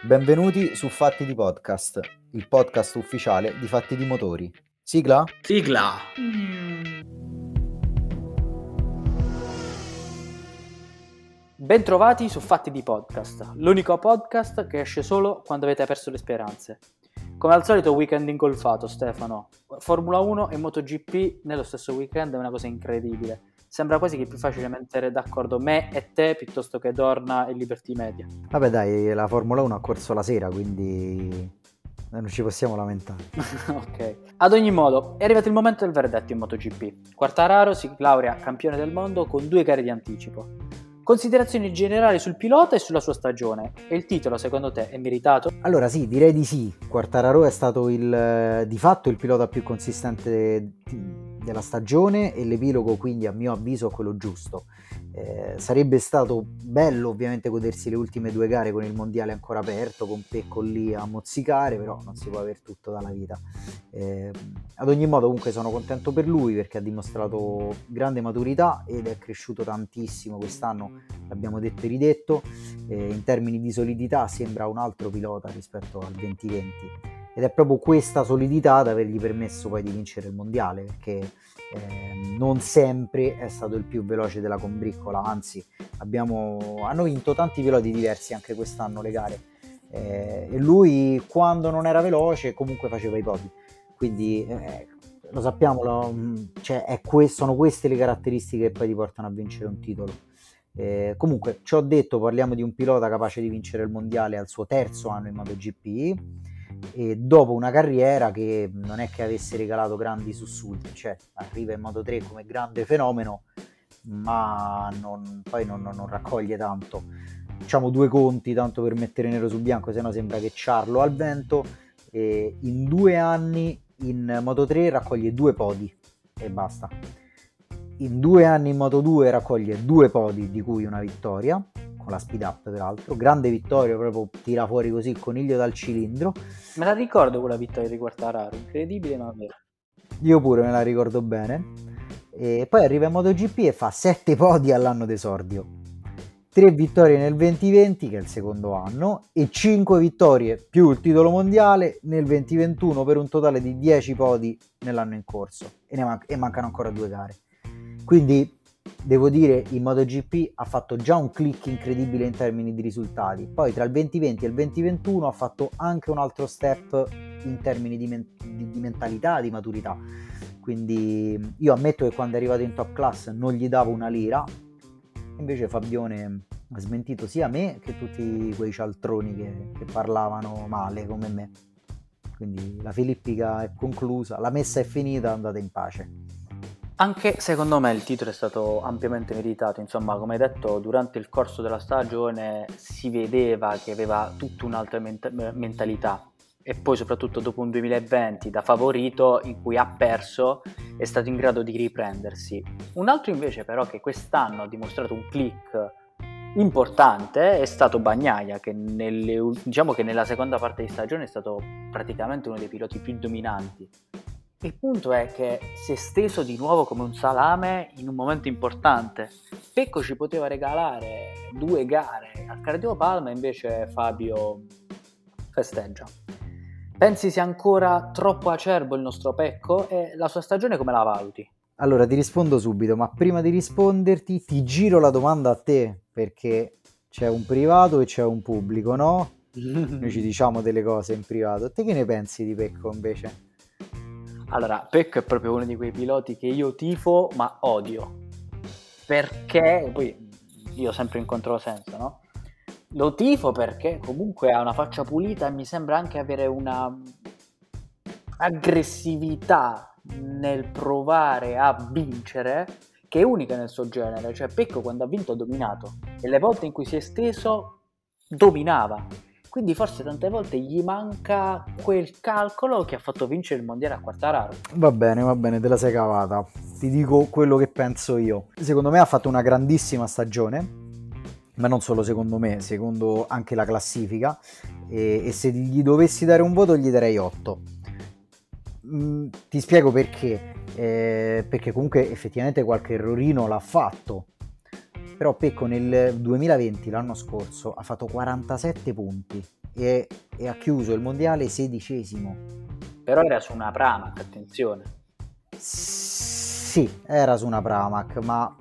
Benvenuti su Fatti di Podcast, il podcast ufficiale di Fatti di Motori. Sigla? Sigla! Bentrovati su Fatti di Podcast, l'unico podcast che esce solo quando avete perso le speranze. Come al solito weekend ingolfato Stefano, Formula 1 e MotoGP nello stesso weekend è una cosa incredibile. Sembra quasi che è più facile mettere d'accordo me e te piuttosto che Dorna e Liberty Media. Vabbè dai, la Formula 1 ha corso la sera, quindi non ci possiamo lamentare. ok. Ad ogni modo, è arrivato il momento del verdetto in MotoGP. Quartararo si laurea campione del mondo con due gare di anticipo. Considerazioni generali sul pilota e sulla sua stagione. E il titolo, secondo te, è meritato? Allora sì, direi di sì. Quartararo è stato il, di fatto il pilota più consistente della stagione e l'epilogo quindi a mio avviso è quello giusto. Eh, sarebbe stato bello ovviamente godersi le ultime due gare con il mondiale ancora aperto, con Pecco lì a mozzicare, però non si può avere tutto dalla vita. Eh, ad ogni modo comunque sono contento per lui perché ha dimostrato grande maturità ed è cresciuto tantissimo quest'anno, l'abbiamo detto e ridetto, eh, in termini di solidità sembra un altro pilota rispetto al 2020 ed è proprio questa solidità ad avergli permesso poi di vincere il mondiale perché eh, non sempre è stato il più veloce della combriccola, anzi abbiamo, hanno vinto tanti piloti diversi anche quest'anno le gare. Eh, e lui quando non era veloce comunque faceva i podi, quindi eh, lo sappiamo, lo, cioè que- sono queste le caratteristiche che poi ti portano a vincere un titolo. Eh, comunque, ci ho detto, parliamo di un pilota capace di vincere il mondiale al suo terzo anno in MotoGP e dopo una carriera che non è che avesse regalato grandi sussulti, cioè arriva in Moto 3 come grande fenomeno, ma non, poi non, non, raccoglie tanto. Facciamo due conti tanto per mettere nero su bianco, se no sembra che Charlo al vento. E in due anni in Moto 3 raccoglie due podi e basta. In due anni in Moto 2 raccoglie due podi, di cui una vittoria con la speed up peraltro, grande vittoria, proprio tira fuori così il coniglio dal cilindro. Me la ricordo quella vittoria di Quartararo, incredibile ma vero. Io pure me la ricordo bene. E poi arriva in MotoGP e fa 7 podi all'anno d'esordio. 3 vittorie nel 2020, che è il secondo anno, e 5 vittorie più il titolo mondiale nel 2021 per un totale di 10 podi nell'anno in corso. E, man- e mancano ancora due gare. Quindi devo dire in MotoGP ha fatto già un click incredibile in termini di risultati. Poi tra il 2020 e il 2021 ha fatto anche un altro step in termini di, men- di, mentalità di maturità. Quindi io ammetto che quando è arrivato in top class non gli davo una lira. Invece Fabione ha smentito sia me che tutti quei cialtroni che, che parlavano male come me. Quindi la filippica è conclusa la messa è finita andate in pace anche secondo me il titolo è stato ampiamente meritato, insomma come hai detto durante il corso della stagione si vedeva che aveva tutta un'altra ment- mentalità. E poi soprattutto dopo un 2020 da favorito in cui ha perso è stato in grado di riprendersi. Un altro invece però che quest'anno ha dimostrato un click importante è stato Bagnaia che, nelle, diciamo che nella seconda parte di stagione è stato praticamente uno dei piloti più dominanti il punto è che si è steso di nuovo come un salame in un momento importante. Pecco ci poteva regalare due gare al Cardio Palma, invece Fabio festeggia. Pensi sia ancora troppo acerbo il nostro Pecco e la sua stagione come la valuti? Allora ti rispondo subito, ma prima di risponderti ti giro la domanda a te perché c'è un privato e c'è un pubblico, no? Noi ci diciamo delle cose in privato. Te che ne pensi di Pecco invece? Allora, Pecco è proprio uno di quei piloti che io tifo ma odio. Perché, poi io sempre in controsenso, no? Lo tifo perché comunque ha una faccia pulita e mi sembra anche avere una aggressività nel provare a vincere che è unica nel suo genere. Cioè Pecco quando ha vinto ha dominato e le volte in cui si è steso dominava quindi forse tante volte gli manca quel calcolo che ha fatto vincere il mondiale a Quartararo. Va bene, va bene, te la sei cavata. Ti dico quello che penso io. Secondo me ha fatto una grandissima stagione, ma non solo secondo me, secondo anche la classifica. E, e se gli dovessi dare un voto gli darei 8. Mm, ti spiego perché. Eh, perché comunque effettivamente qualche errorino l'ha fatto però Pecco nel 2020, l'anno scorso, ha fatto 47 punti e, e ha chiuso il mondiale sedicesimo. Però era su una Pramac, attenzione. Sì, era su una Pramac, ma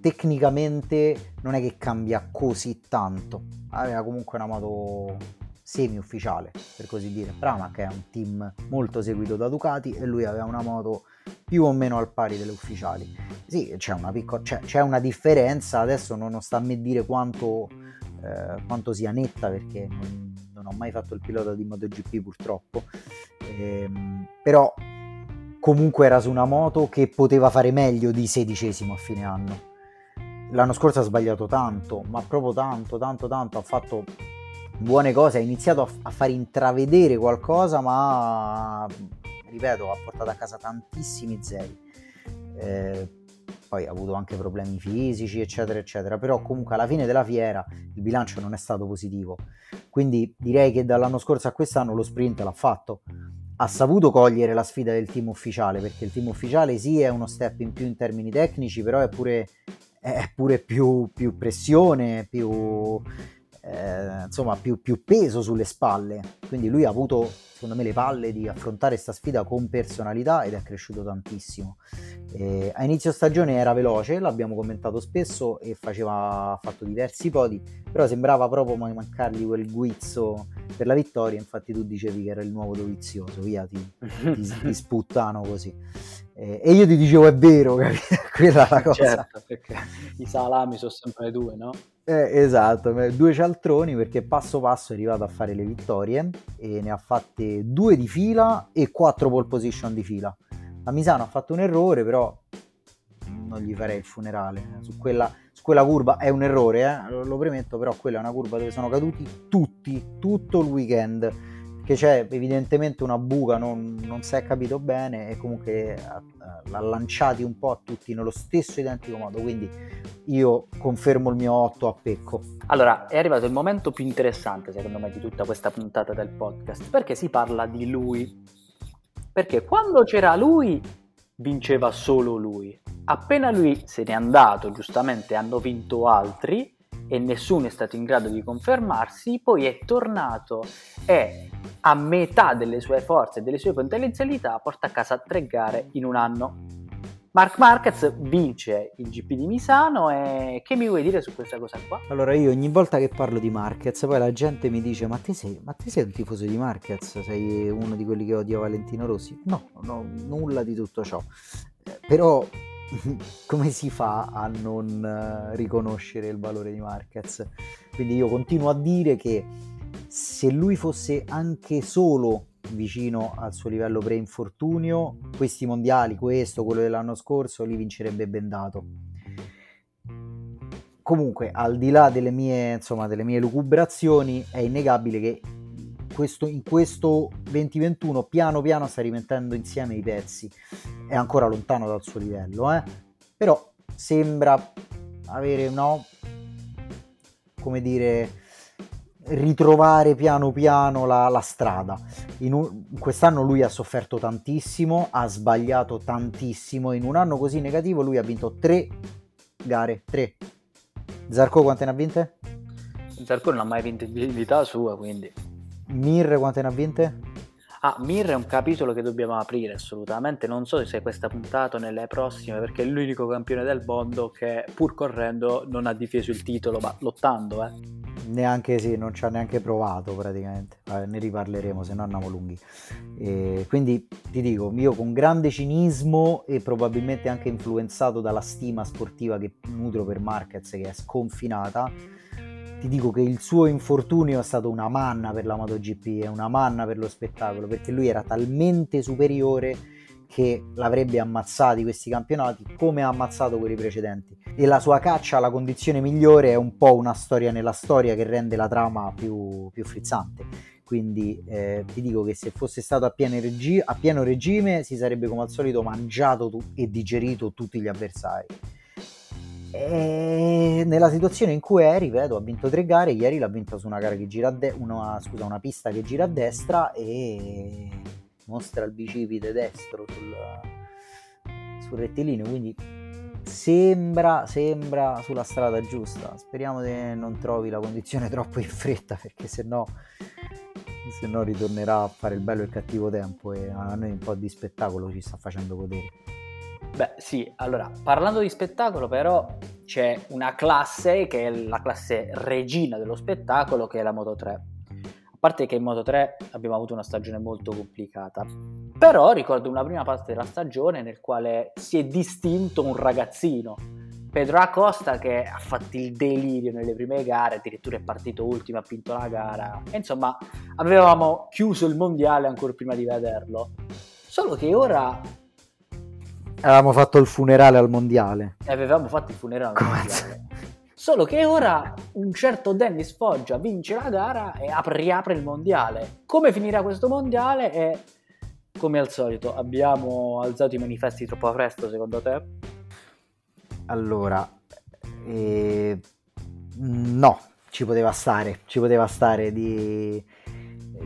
tecnicamente non è che cambia così tanto. Aveva comunque una moto semi-ufficiale, per così dire. Pramac è un team molto seguito da Ducati e lui aveva una moto più o meno al pari delle ufficiali. Sì, c'è una, piccola, c'è, c'è una differenza, adesso non sta a me dire quanto, eh, quanto sia netta perché non, non, ho mai fatto il pilota di MotoGP purtroppo, ehm, però comunque era su una moto che poteva fare meglio di sedicesimo a fine anno l'anno scorso ha sbagliato tanto, ma proprio tanto, tanto, tanto, ha fatto buone cose, ha iniziato a, a far intravedere qualcosa, ma ripeto, ha portato a casa tantissimi zeri. Eh, poi ha avuto anche problemi fisici, eccetera, eccetera, però comunque alla fine della fiera il bilancio non è stato positivo. Quindi direi che dall'anno scorso a quest'anno lo sprint l'ha fatto. Ha saputo cogliere la sfida del team ufficiale, perché il team ufficiale sì è uno step in più in termini tecnici, però è pure è pure più, più pressione, più, eh, insomma, più, più, peso sulle spalle. Quindi lui ha avuto, secondo me, le palle di affrontare questa sfida con personalità ed è cresciuto tantissimo. Eh, a inizio stagione era veloce, l'abbiamo commentato spesso e faceva, ha fatto diversi podi, però sembrava proprio mancargli quel guizzo per la vittoria. Infatti, tu dicevi che era il nuovo Dovizioso, via, ti, ti, ti sputtano così. Eh, e io ti dicevo è vero, capito? quella è la cosa. Certo, perché i salami sono sempre due, no? Eh, esatto, due cialtroni perché passo passo è arrivato a fare le vittorie e ne ha fatte due di fila e quattro pole position di fila. A Misano ha fatto un errore, però non gli farei il funerale. Su quella, su quella curva è un errore, eh? lo, lo premetto, però quella è una curva dove sono caduti tutti, tutto il weekend che c'è evidentemente una buca, non, non si è capito bene e comunque l'ha lanciati un po' a tutti nello stesso identico modo, quindi io confermo il mio 8 a Pecco. Allora, è arrivato il momento più interessante secondo me di tutta questa puntata del podcast, perché si parla di lui. Perché quando c'era lui, vinceva solo lui. Appena lui se n'è andato, giustamente hanno vinto altri e nessuno è stato in grado di confermarsi, poi è tornato e a metà delle sue forze e delle sue potenzialità porta a casa tre gare in un anno. Mark Marquez vince il GP di Misano e che mi vuoi dire su questa cosa qua? Allora io ogni volta che parlo di Marquez poi la gente mi dice ma te sei, ma te sei un tifoso di Marquez? Sei uno di quelli che odia Valentino Rossi? No, no nulla di tutto ciò. Eh, però come si fa a non eh, riconoscere il valore di Marquez? Quindi io continuo a dire che se lui fosse anche solo vicino al suo livello pre-infortunio, questi mondiali, questo, quello dell'anno scorso, li vincerebbe bendato. Comunque, al di là delle mie, insomma, delle mie lucubrazioni, è innegabile che questo, in questo 2021 piano piano sta rimettendo insieme i pezzi. È ancora lontano dal suo livello, eh? però sembra avere, no? Come dire, ritrovare piano piano la, la strada. Un, quest'anno lui ha sofferto tantissimo, ha sbagliato tantissimo. In un anno così negativo lui ha vinto tre gare, tre. Zarco quante ne ha vinte? Zarco non ha mai vinto in vita sua, quindi. Mir quante ne ha vinte? Ah, Mir è un capitolo che dobbiamo aprire assolutamente. Non so se questa puntata o nelle prossime, perché è l'unico campione del mondo che pur correndo non ha difeso il titolo, ma lottando, eh. Neanche sì, non ci ha neanche provato praticamente. Vabbè, ne riparleremo, se no andiamo lunghi. E quindi ti dico, io con grande cinismo e probabilmente anche influenzato dalla stima sportiva che nutro per Marquez, che è sconfinata ti dico che il suo infortunio è stato una manna per la MotoGP, è una manna per lo spettacolo, perché lui era talmente superiore che l'avrebbe ammazzati questi campionati come ha ammazzato quelli precedenti. E la sua caccia alla condizione migliore è un po' una storia nella storia che rende la trama più, più frizzante. Quindi eh, ti dico che se fosse stato a, regi- a pieno regime si sarebbe come al solito mangiato tu- e digerito tutti gli avversari e nella situazione in cui è, ripeto, ha vinto tre gare, ieri l'ha vinta su una de- una, scusa, una pista che gira a destra e mostra il bicipite destro sul, sul rettilineo, quindi sembra, sembra sulla strada giusta. Speriamo che non trovi la condizione troppo in fretta perché se no, se no ritornerà a fare il bello e il cattivo tempo e a noi un po' di spettacolo ci sta facendo godere. Beh sì, allora parlando di spettacolo però c'è una classe che è la classe regina dello spettacolo che è la Moto 3 parte che in Moto 3 abbiamo avuto una stagione molto complicata, però ricordo una prima parte della stagione nel quale si è distinto un ragazzino, Pedro Acosta che ha fatto il delirio nelle prime gare, addirittura è partito ultimo, ha vinto la gara, e insomma avevamo chiuso il mondiale ancora prima di vederlo, solo che ora... Avevamo fatto il funerale al mondiale. Avevamo fatto il funerale al mondiale. Solo che ora un certo Dennis Foggia vince la gara e apre, riapre il mondiale. Come finirà questo mondiale? E come al solito, abbiamo alzato i manifesti troppo presto secondo te? Allora, eh, no, ci poteva stare, ci poteva stare di,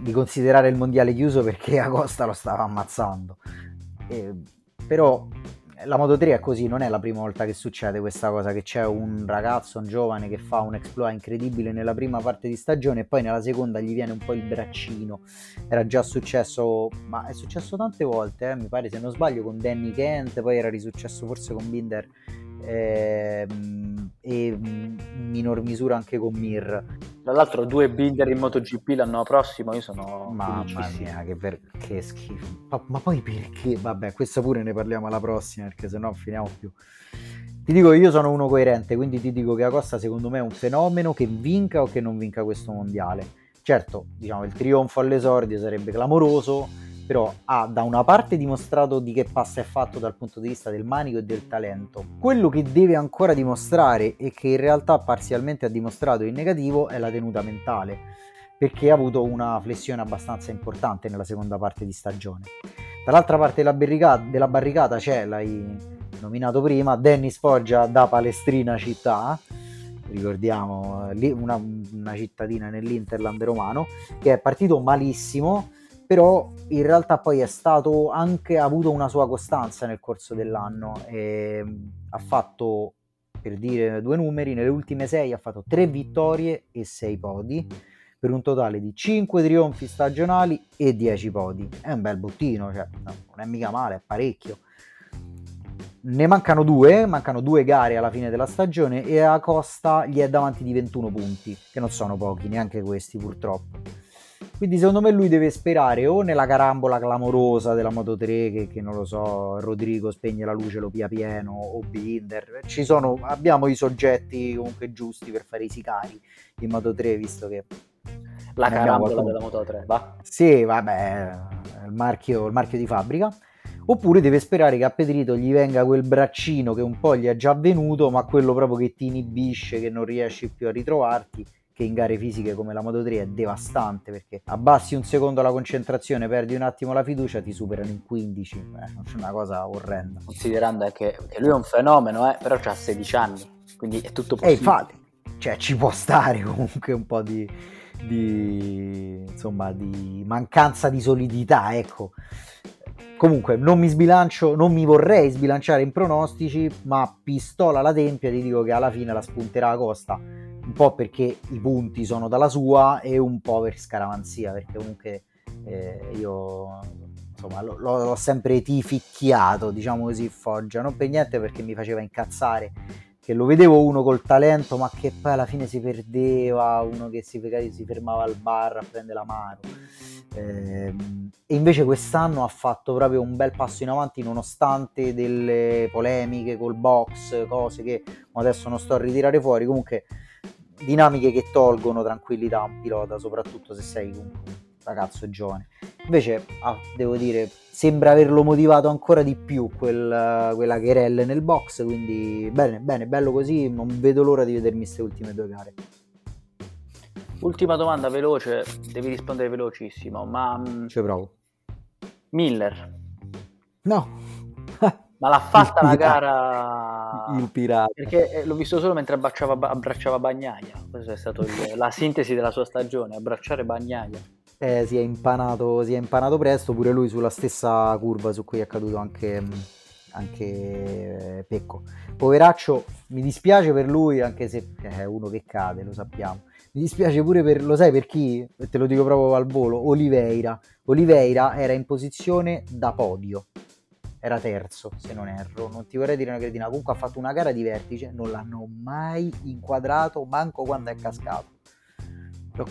di, considerare il mondiale chiuso perché Acosta lo stava ammazzando. Eh, però la Moto 3 è così, non è la prima volta che succede questa cosa, che c'è un ragazzo, un giovane che fa un exploit incredibile nella prima parte di stagione e poi nella seconda gli viene un po' il braccino. Era già successo, ma è successo tante volte, eh, mi pare se non sbaglio, con Danny Kent, poi era risuccesso forse con Binder eh, e in minor misura anche con Mir. Tra l'altro due binder in MotoGP l'anno prossimo, io sono... Mamma mia, che, ver- che schifo. Ma, ma, poi perché? Vabbè, questo pure ne parliamo alla prossima, perché sennò finiamo più. Ti dico, io sono uno coerente, quindi ti dico che Acosta secondo me è un fenomeno che vinca o che non vinca questo mondiale. Certo, diciamo, il trionfo all'esordio sarebbe clamoroso, però ha da una parte dimostrato di che passa è fatto dal punto di vista del manico e del talento. Quello che deve ancora dimostrare e che in realtà parzialmente ha dimostrato in negativo è la tenuta mentale, perché ha avuto una flessione abbastanza importante nella seconda parte di stagione. Dall'altra parte della barricata, della barricata c'è, l'hai nominato prima, Dennis Foggia da Palestrina città, ricordiamo una, una cittadina nell'Interland romano, che è partito malissimo, però in realtà poi è stato anche ha avuto una sua costanza nel corso dell'anno. E ha fatto per dire due numeri nelle ultime sei ha fatto tre vittorie e sei podi per un totale di 5 trionfi stagionali e 10 podi. È un bel bottino cioè, non è mica male è parecchio. Ne mancano due, mancano due gare alla fine della stagione e a Costa gli è davanti di 21 punti, che non sono pochi, neanche questi purtroppo. Quindi secondo me lui deve sperare o nella carambola clamorosa della Moto 3 che, che non lo so, Rodrigo spegne la luce, lo pia pieno o Binder. Ci sono, abbiamo i soggetti comunque giusti per fare i sicari in Moto 3 visto che la carambola della Moto 3, va? Sì, vabbè, il marchio, il marchio di fabbrica. Oppure deve sperare che a Pedrito gli venga quel braccino che un po' gli è già venuto, ma quello proprio che ti inibisce, che non riesci più a ritrovarti che in gare fisiche come la Moto 3 è devastante perché abbassi un secondo la concentrazione, perdi un attimo la fiducia, ti superano in 15, è una cosa orrenda. Considerando che, che lui è un fenomeno, eh, però ha 16 anni, quindi è tutto possibile. E infatti, cioè ci può stare comunque un po' di, di, insomma, di mancanza di solidità, ecco. Comunque non mi sbilancio, non mi vorrei sbilanciare in pronostici, ma pistola alla tempia ti dico che alla fine la spunterà a Costa po' perché i punti sono dalla sua e un po' per scaramanzia, perché comunque eh, io insomma l- l'ho sempre tificchiato, diciamo così, Foggia, non per niente perché mi faceva incazzare che lo vedevo uno col talento ma che poi alla fine si perdeva, uno che si, si fermava al bar a prendere la mano. Eh, e invece quest'anno ha fatto proprio un bel passo in avanti nonostante delle polemiche col box, cose che adesso non sto a ritirare fuori, comunque dinamiche che tolgono tranquillità a un pilota, soprattutto se sei un ragazzo giovane. Invece, ah, devo dire, sembra averlo motivato ancora di più quel, quella Cherelle nel box, quindi bene, bene, bello così, non vedo l'ora di vedermi queste ultime due gare. Ultima domanda veloce, devi rispondere velocissimo, ma... Mm, Ci provo. Miller. No. Ma l'ha fatta la gara il pirata perché eh, l'ho visto solo mentre abbracciava, abbracciava Bagnaia. Questa è stata la sintesi della sua stagione: abbracciare Bagnaia. Eh, si, è impanato, si è impanato presto pure lui sulla stessa curva su cui è caduto anche, anche eh, Pecco. Poveraccio, mi dispiace per lui, anche se è uno che cade, lo sappiamo. Mi dispiace pure per, lo sai per chi? Te lo dico proprio al volo, Oliveira. Oliveira era in posizione da podio, era terzo se non erro, non ti vorrei dire una cretina, comunque ha fatto una gara di vertice, non l'hanno mai inquadrato, manco quando è cascato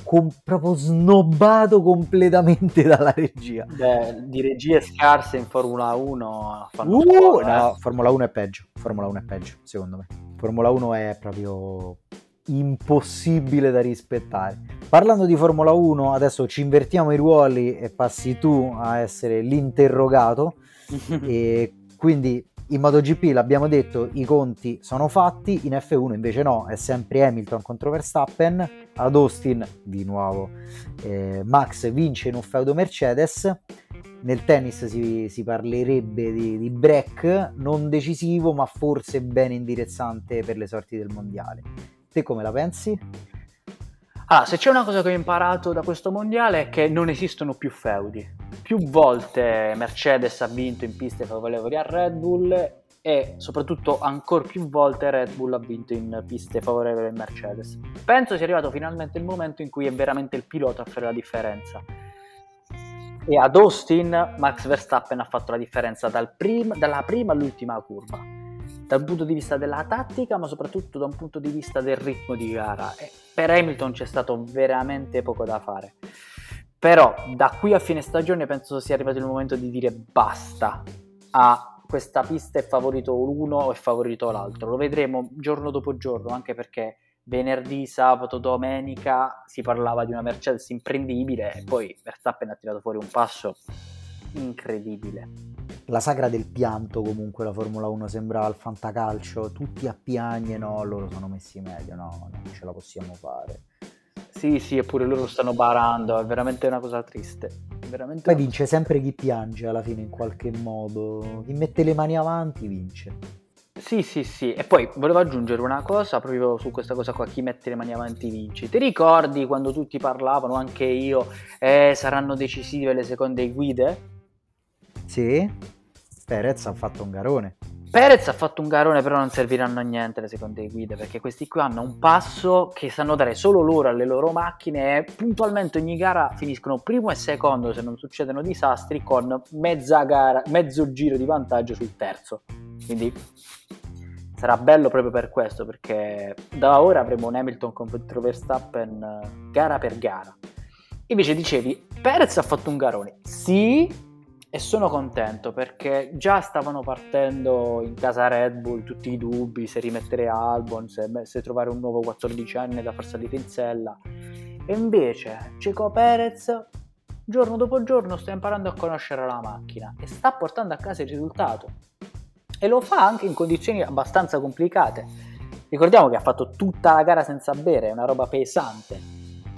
com- proprio snobbato completamente dalla regia. Beh, di regie scarse in Formula 1 fanno uh, eh. no, Formula 1 è peggio, Formula 1 è peggio, secondo me. Formula 1 è proprio impossibile da rispettare. Parlando di Formula 1, adesso ci invertiamo i ruoli e passi tu a essere l'interrogato e quindi in MotoGP l'abbiamo detto, i conti sono fatti, in F1 invece no, è sempre Hamilton contro Verstappen, ad Austin di nuovo eh, Max vince in un feudo Mercedes, nel tennis si, si parlerebbe di, di, break non decisivo ma forse ben indirizzante per le sorti del mondiale. Te come la pensi? Allora, se c'è una cosa che ho imparato da questo mondiale è che non esistono più feudi. Più volte Mercedes ha vinto in piste favorevoli a Red Bull e soprattutto ancora più volte Red Bull ha vinto in piste favorevoli a Mercedes. Penso sia arrivato finalmente il momento in cui è veramente il pilota a fare la differenza. E ad Austin Max Verstappen ha fatto la differenza dal prim- dalla prima all'ultima curva dal punto di vista della tattica, ma soprattutto da un punto di vista del ritmo di gara. E per Hamilton c'è stato veramente poco da fare. Però da qui a fine stagione penso sia arrivato il momento di dire basta a questa pista è favorito l'uno o è favorito l'altro. Lo vedremo giorno dopo giorno, anche perché venerdì, sabato, domenica si parlava di una Mercedes imprendibile e poi Verstappen ha tirato fuori un passo incredibile la sagra del pianto comunque la Formula 1 sembra al fantacalcio, tutti a piagne, no, loro sono messi meglio, no, non ce la possiamo fare. Sì, sì, eppure loro stanno barando, è veramente una cosa triste. Veramente Poi vince cosa... sempre chi piange alla fine in qualche modo, chi mette le mani avanti vince. Sì, sì, sì, e poi volevo aggiungere una cosa proprio su questa cosa qua, chi mette le mani avanti vince. Ti ricordi quando tutti parlavano, anche io, eh, saranno decisive le seconde guide? Sì. Perez ha fatto un garone. Perez ha fatto un garone, però non serviranno a niente le seconde guide perché questi qui hanno un passo che sanno dare solo loro alle loro macchine e puntualmente ogni gara finiscono primo e secondo se non succedono disastri con gara, mezzo giro di vantaggio sul terzo. Quindi sarà bello proprio per questo perché da ora avremo un Hamilton contro Verstappen eh, gara per gara. Invece dicevi, Perez ha fatto un garone. Sì, e sono contento perché già stavano partendo in casa Red Bull tutti i dubbi se rimettere Albon, se, se trovare un nuovo 14enne da far salire in sella. E invece Ceco Perez giorno dopo giorno sta imparando a conoscere la macchina e sta portando a casa il risultato. E lo fa anche in condizioni abbastanza complicate. Ricordiamo che ha fatto tutta la gara senza bere, è una roba pesante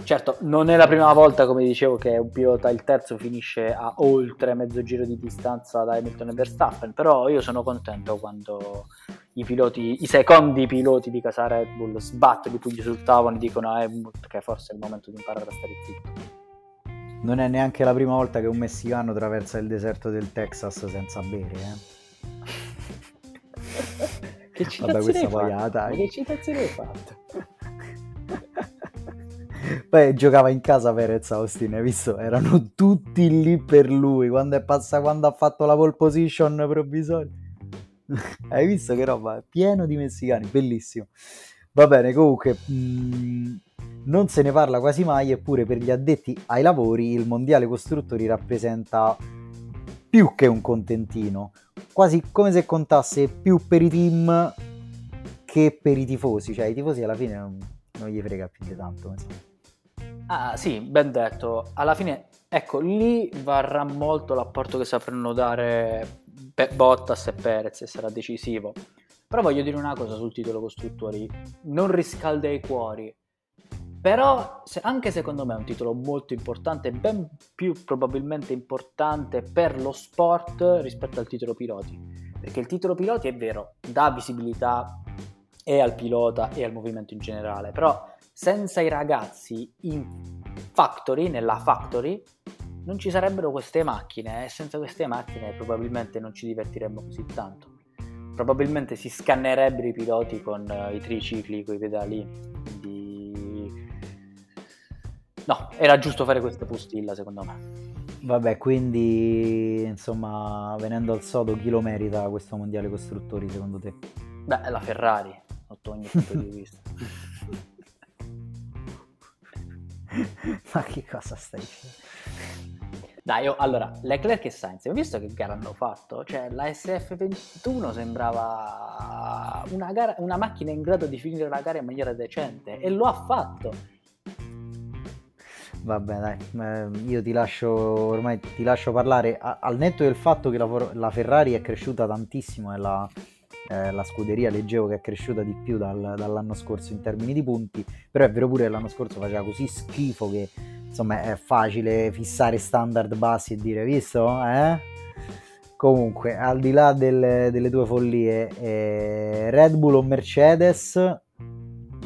Certo, non è la prima volta, come dicevo, che un pilota il terzo finisce a oltre mezzo giro di distanza da Hamilton e Verstappen, però io sono contento quando i piloti, i secondi piloti di casa Red Bull sbattono i pugni sul tavolo e dicono a Helmut che forse è il momento di imparare a stare zitto. Non è neanche la prima volta che un messicano attraversa il deserto del Texas senza bere, eh. che citazione hai fatto? Che citazione hai fatto? Poi giocava in casa Perez Austin, hai visto? Erano tutti lì per lui quando, è passa, quando ha fatto la pole position provvisoria. hai visto che roba? Pieno di messicani, bellissimo. Va bene, comunque mh, mm, non se ne parla quasi mai, eppure per gli addetti ai lavori il mondiale costruttori rappresenta più che un contentino, quasi come se contasse più per i team che per i tifosi, cioè i tifosi alla fine non, non gli frega più di tanto. Insomma. Ah, sì, ben detto. Alla fine, ecco, lì varrà molto l'apporto che sapranno dare Bottas e Perez e sarà decisivo. Però voglio dire una cosa sul titolo costruttori, non riscalda i cuori. Però se, anche secondo me è un titolo molto importante, ben più probabilmente importante per lo sport rispetto al titolo piloti. Perché il titolo piloti è vero, dà visibilità e al pilota e al movimento in generale, però senza i ragazzi in factory, nella factory, non ci sarebbero queste macchine e senza queste macchine probabilmente non ci divertiremmo così tanto. probabilmente si scannerebbero i piloti con uh, i tricicli, con i pedali. Quindi... No, era giusto fare questa postilla secondo me. Vabbè, quindi insomma, venendo al sodo, chi lo merita questo mondiale costruttori secondo te? Beh, la Ferrari, sotto ogni punto di vista. Ma che cosa stai dicendo? Dai, io, allora, Leclerc e Sainz, hai visto che gara hanno fatto? Cioè, la SF21 sembrava una, gara, una macchina in grado di finire la gara in maniera decente e lo ha fatto. Vabbè, dai, io ti lascio ormai ti lascio parlare al netto del fatto che la, la Ferrari è cresciuta tantissimo e la, eh, la scuderia leggevo che è cresciuta di più dal, dall'anno scorso in termini di punti, però è vero pure che l'anno scorso faceva così schifo che insomma è facile fissare standard bassi e dire visto? Eh? Comunque, al di là del, delle tue follie, eh, Red Bull o Mercedes,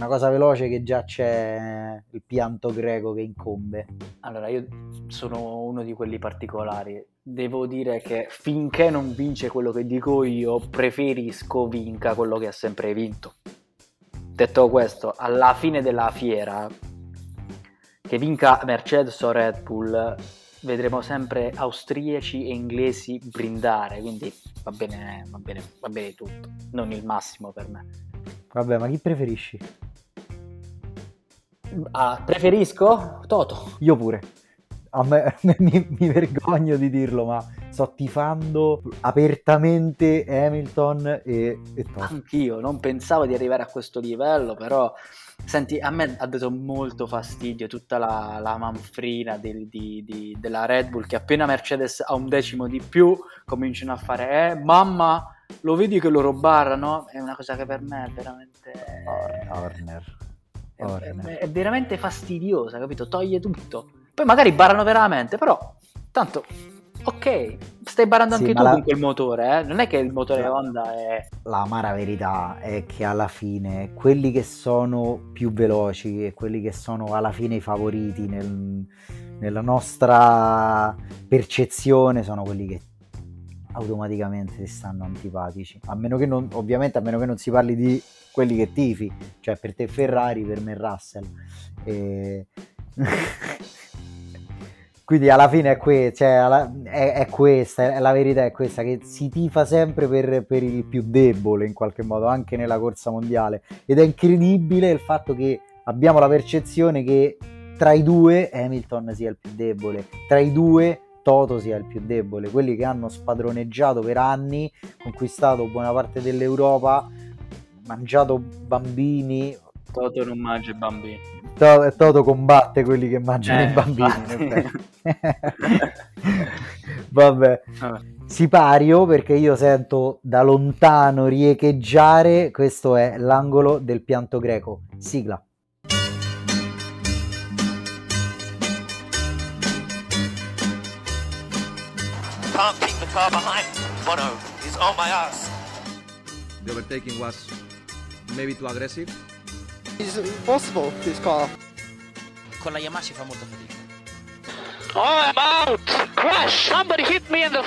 una cosa veloce che già c'è il pianto greco che incombe. Allora, io sono uno di quelli particolari. Devo dire che finché non vince quello che dico io, preferisco vinca quello che ha sempre vinto. Detto questo, alla fine della fiera che vinca Mercedes o Red Bull, vedremo sempre austriaci e inglesi brindare, quindi va bene, va bene, va bene tutto, non il massimo per me. Vabbè, ma chi preferisci? Ah, preferisco Toto. Io pure. A me, mi, mi, vergogno di dirlo, ma sto tifando apertamente Hamilton e, e Toto. Anch'io, non pensavo di arrivare a questo livello, però Senti, a me ha dato molto fastidio tutta la, la manfrina del, di, di, della Red Bull che appena Mercedes ha un decimo di più cominciano a fare, eh, mamma, lo vedi che loro barrano? È una cosa che per me è veramente... Horner. È, è, è veramente fastidiosa, capito? Toglie tutto. Poi magari barrano veramente, però tanto Ok, stai barando sì, anche tu la... con quel motore, eh? Non è che il motore Honda è... La amara verità è che alla fine quelli che sono più veloci e quelli che sono alla fine i favoriti nel, nella nostra percezione sono quelli che automaticamente ti stanno antipatici. A meno che non, ovviamente a meno che non si parli di quelli che tifi, cioè per te Ferrari, per me Russell. E... Quindi alla fine è, que- cioè, alla- è-, è questa, è la verità è questa, che si tifa sempre per, per, il più debole in qualche modo, anche nella corsa mondiale. Ed è incredibile il fatto che abbiamo la percezione che tra i due Hamilton sia il più debole, tra i due Toto sia il più debole, quelli che hanno spadroneggiato per anni, conquistato buona parte dell'Europa, mangiato bambini. Toto non mangia i bambini. Toto, Toto combatte quelli che mangiano eh, i bambini. Vabbè. Sipario perché io sento da lontano riecheggiare, questo è l'angolo del pianto greco. Sigla. Can't the car behind. Bono is on my ass. The overtaking was maybe too aggressive. It's impossible, this car. Con la Yamaha si fa molta fatica. Oh, I'm out! Crash! Somebody hit me in the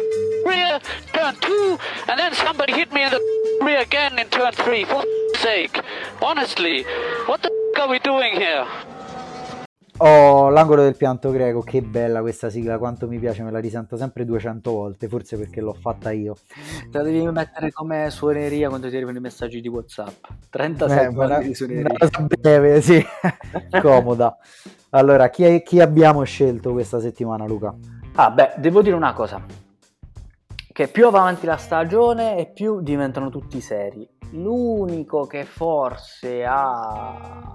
rear, turn two, and then somebody hit me in the rear again in turn three. For sake, honestly, what the are we doing here? Oh, l'angolo del pianto greco, che bella questa sigla, quanto mi piace, me la risento sempre 200 volte, forse perché l'ho fatta io. Te la devi mettere come suoneria quando ti arrivano i messaggi di WhatsApp. 30 eh, secondi di suoneria. Una cosa breve, sì, comoda. Allora, chi, è, chi abbiamo scelto questa settimana, Luca? Ah, beh, devo dire una cosa, che più va avanti la stagione e più diventano tutti seri. L'unico che forse ha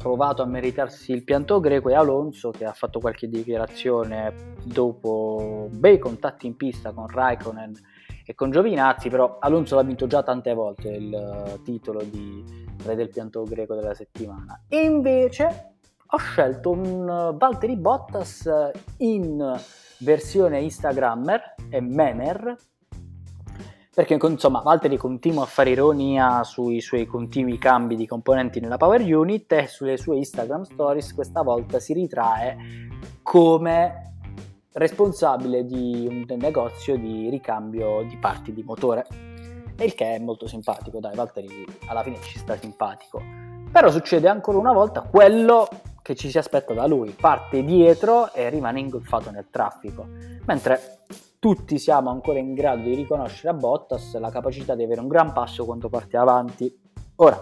provato a meritarsi il pianto greco è Alonso che ha fatto qualche dichiarazione dopo bei contatti in pista con Raikkonen e con Giovinazzi, però Alonso l'ha vinto già tante volte il titolo di re del pianto greco della settimana. E invece ho scelto un Valtteri Bottas in versione Instagrammer e memer perché insomma Valtteri continua a fare ironia sui suoi continui cambi di componenti nella Power Unit e sulle sue Instagram Stories questa volta si ritrae come responsabile di un negozio di ricambio di parti di motore. Il che è molto simpatico, dai, Valtteri alla fine ci sta simpatico. Però succede ancora una volta quello che ci si aspetta da lui, parte dietro e rimane ingolfato nel traffico. Mentre tutti siamo ancora in grado di riconoscere a Bottas la capacità di avere un gran passo quando parte avanti. Ora,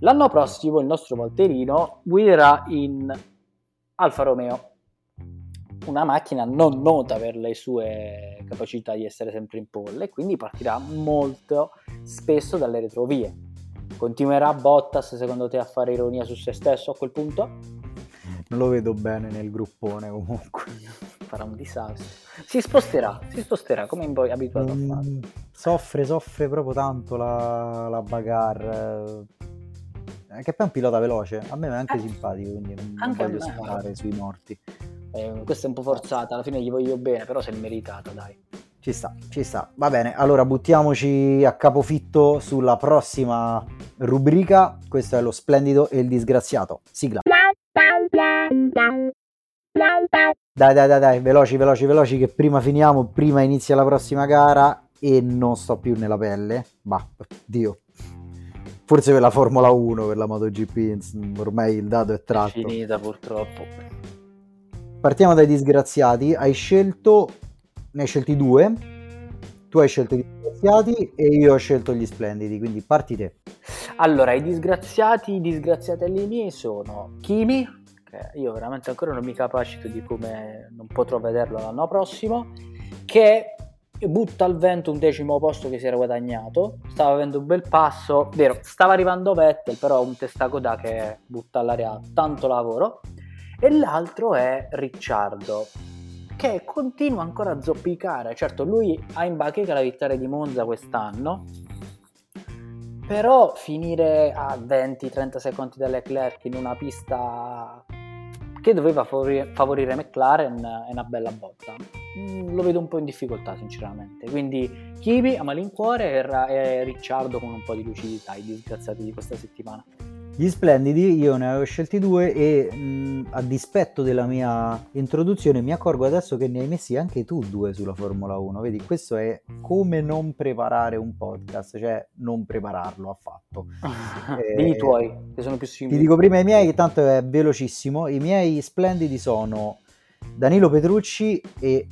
l'anno prossimo il nostro Valterino guiderà in Alfa Romeo, una macchina non nota per le sue capacità di essere sempre in pole quindi partirà molto spesso dalle retrovie. Continuerà Bottas secondo te a fare ironia su se stesso a quel punto? Non lo vedo bene nel gruppone comunque. Farà un disastro. Si sposterà, si sposterà come poi abituato mm, a fare. Soffre, soffre proprio tanto la, la bagarre. Eh, che poi è un pilota veloce, a me è anche eh, simpatico, quindi non, non voglio sparare sui morti. Eh, questa è un po' forzata, alla fine gli voglio bene, però se è meritato, dai. Ci sta, ci sta. Va bene, allora buttiamoci a capofitto sulla prossima rubrica. Questo è lo splendido e il disgraziato. Sigla. Dai, dai, dai, dai, veloci, veloci, veloci, che prima finiamo, prima inizia la prossima gara e non sto più nella pelle. Bah, Dio. Forse per la Formula 1, per la MotoGP, ormai il dato è tratto. È finita purtroppo. Partiamo dai disgraziati. Hai scelto ne hai scelti due, tu hai scelto i disgraziati e io ho scelto gli splendidi, quindi parti te. Allora, i disgraziati, i disgraziatelli miei sono Kimi, che io veramente ancora non mi capacito di come non potrò vederlo l'anno prossimo, che butta al vento un decimo posto che si era guadagnato, stava avendo un bel passo, vero, stava arrivando Vettel, però un testacoda che butta all'aria tanto lavoro, e l'altro è Ricciardo, che continua ancora a zoppicare. Certo, lui ha in bacheca la vittoria di Monza quest'anno, però finire a 20-30 secondi da Leclerc in una pista che doveva favorire, McLaren è una bella botta. Mm, lo vedo un po' in difficoltà, sinceramente. Quindi Kiwi a malincuore e Ricciardo con un po' di lucidità, i disgraziati di questa settimana. Gli splendidi, io ne avevo scelti due e mh, a dispetto della mia introduzione mi accorgo adesso che ne hai messi anche tu due sulla Formula 1. Vedi, questo è come non preparare un podcast, cioè non prepararlo affatto. eh, i tuoi, che sono più simili. Ti dico prima i miei, che tanto è velocissimo. I miei splendidi sono Danilo Petrucci e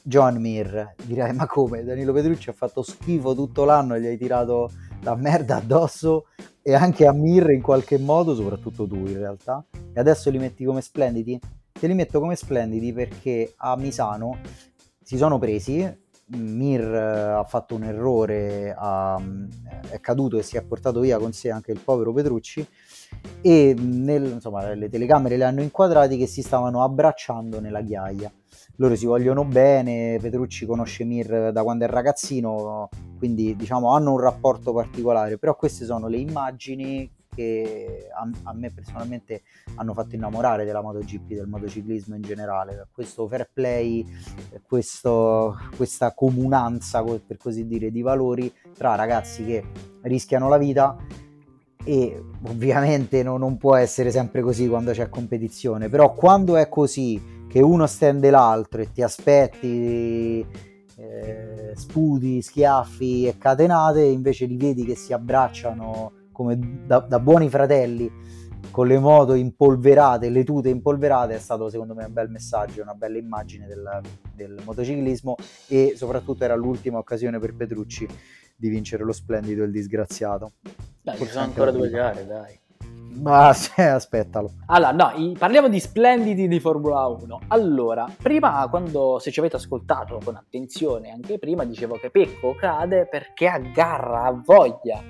John Mir. Direi, ma come? Danilo Petrucci ha fatto schifo tutto l'anno, gli hai tirato la merda addosso e anche a Mir in qualche modo, soprattutto tu in realtà, e adesso li metti come splendidi? Te li metto come splendidi perché a Misano si sono presi, Mir eh, ha fatto un errore, ha, è caduto e si è portato via con sé anche il povero Petrucci. E nel, insomma, le telecamere le hanno inquadrati che si stavano abbracciando nella ghiaia loro si vogliono bene, Petrucci conosce Mir da quando è ragazzino, quindi diciamo hanno un rapporto particolare, però queste sono le immagini che a, a, me personalmente hanno fatto innamorare della MotoGP, del motociclismo in generale, questo fair play, questo, questa comunanza per così dire di valori tra ragazzi che rischiano la vita e ovviamente no, non può essere sempre così quando c'è competizione, però quando è così che uno stende l'altro e ti aspetti eh, sputi, schiaffi e catenate, invece li vedi che si abbracciano come da, da, buoni fratelli con le moto impolverate, le tute impolverate, è stato secondo me un bel messaggio, una bella immagine del, del motociclismo e soprattutto era l'ultima occasione per Petrucci di vincere lo splendido e il disgraziato. Dai, ci sono ancora due gare, dai. Ma aspettalo. Allora, no, parliamo di splendidi di Formula 1. Allora, prima, quando se ci avete ascoltato con attenzione, anche prima dicevo che Pecco cade perché ha garra, ha voglia.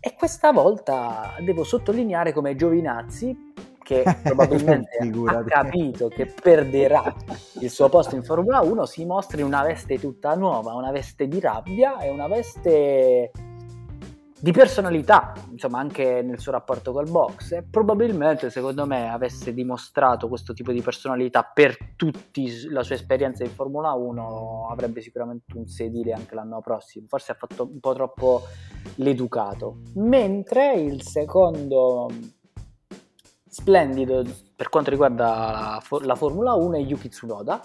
E questa volta devo sottolineare come Giovinazzi, che probabilmente ha capito che perderà il suo posto in Formula 1, si mostra in una veste tutta nuova, una veste di rabbia e una veste di personalità, insomma, anche nel suo rapporto col box. E probabilmente, secondo me, avesse dimostrato questo tipo di personalità per tutta la sua esperienza in Formula 1, avrebbe sicuramente un sedile anche l'anno prossimo. Forse ha fatto un po' troppo l'educato. Mentre il secondo splendido per quanto riguarda la, la Formula 1 è Yuki Tsunoda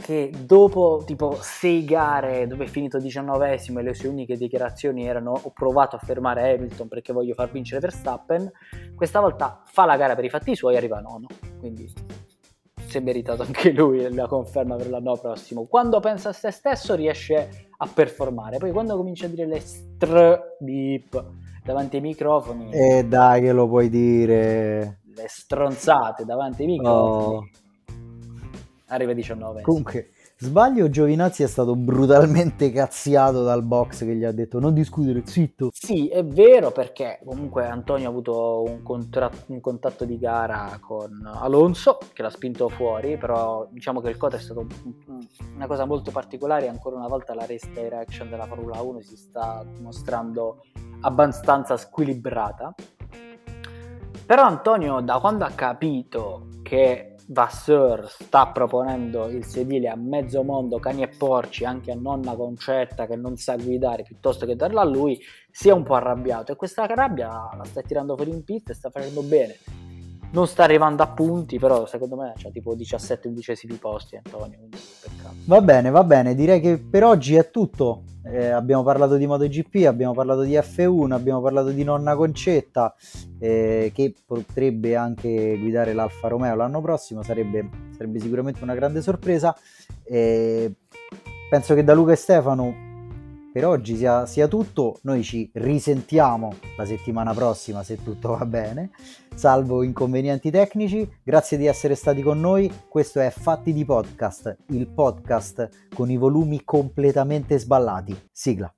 che dopo tipo 6 gare dove è finito 19 e le sue uniche dichiarazioni erano ho provato a fermare Hamilton perché voglio far vincere Verstappen, questa volta fa la gara per i fatti suoi e arriva nono, quindi si è meritato anche lui la conferma per l'anno prossimo. Quando pensa a se stesso riesce a performare, poi quando comincia a dire le str beep davanti ai microfoni... E eh dai che lo puoi dire... Le stronzate davanti ai microfoni... Oh arriva 19. Comunque, sbaglio, Giovinazzi è stato brutalmente cazziato dal box che gli ha detto non discutere, zitto. Sì, è vero perché comunque Antonio ha avuto un, contra- un contatto di gara con Alonso che l'ha spinto fuori, però diciamo che il coda è stato una cosa molto particolare ancora una volta la race direction della Formula 1 si sta dimostrando abbastanza squilibrata. Però Antonio da quando ha capito che Vasseur sta proponendo il sedile a mezzo mondo, cani e porci, anche a nonna Concetta che non sa guidare, piuttosto che darla a lui, si è un po' arrabbiato. E questa rabbia la sta tirando fuori in pista e sta facendo bene. Non sta arrivando a punti, però secondo me c'ha tipo 17 undicesimi posti Antonio, Va bene, va bene, direi che per oggi è tutto. Eh, abbiamo parlato di MotoGP, abbiamo parlato di F1, abbiamo parlato di nonna Concetta, eh, che potrebbe anche guidare l'Alfa Romeo l'anno prossimo, sarebbe, sarebbe sicuramente una grande sorpresa. Eh, penso che da Luca e Stefano per oggi sia, sia, tutto, noi ci risentiamo la settimana prossima se tutto va bene, salvo inconvenienti tecnici, grazie di essere stati con noi, questo è Fatti di Podcast, il podcast con i volumi completamente sballati, sigla.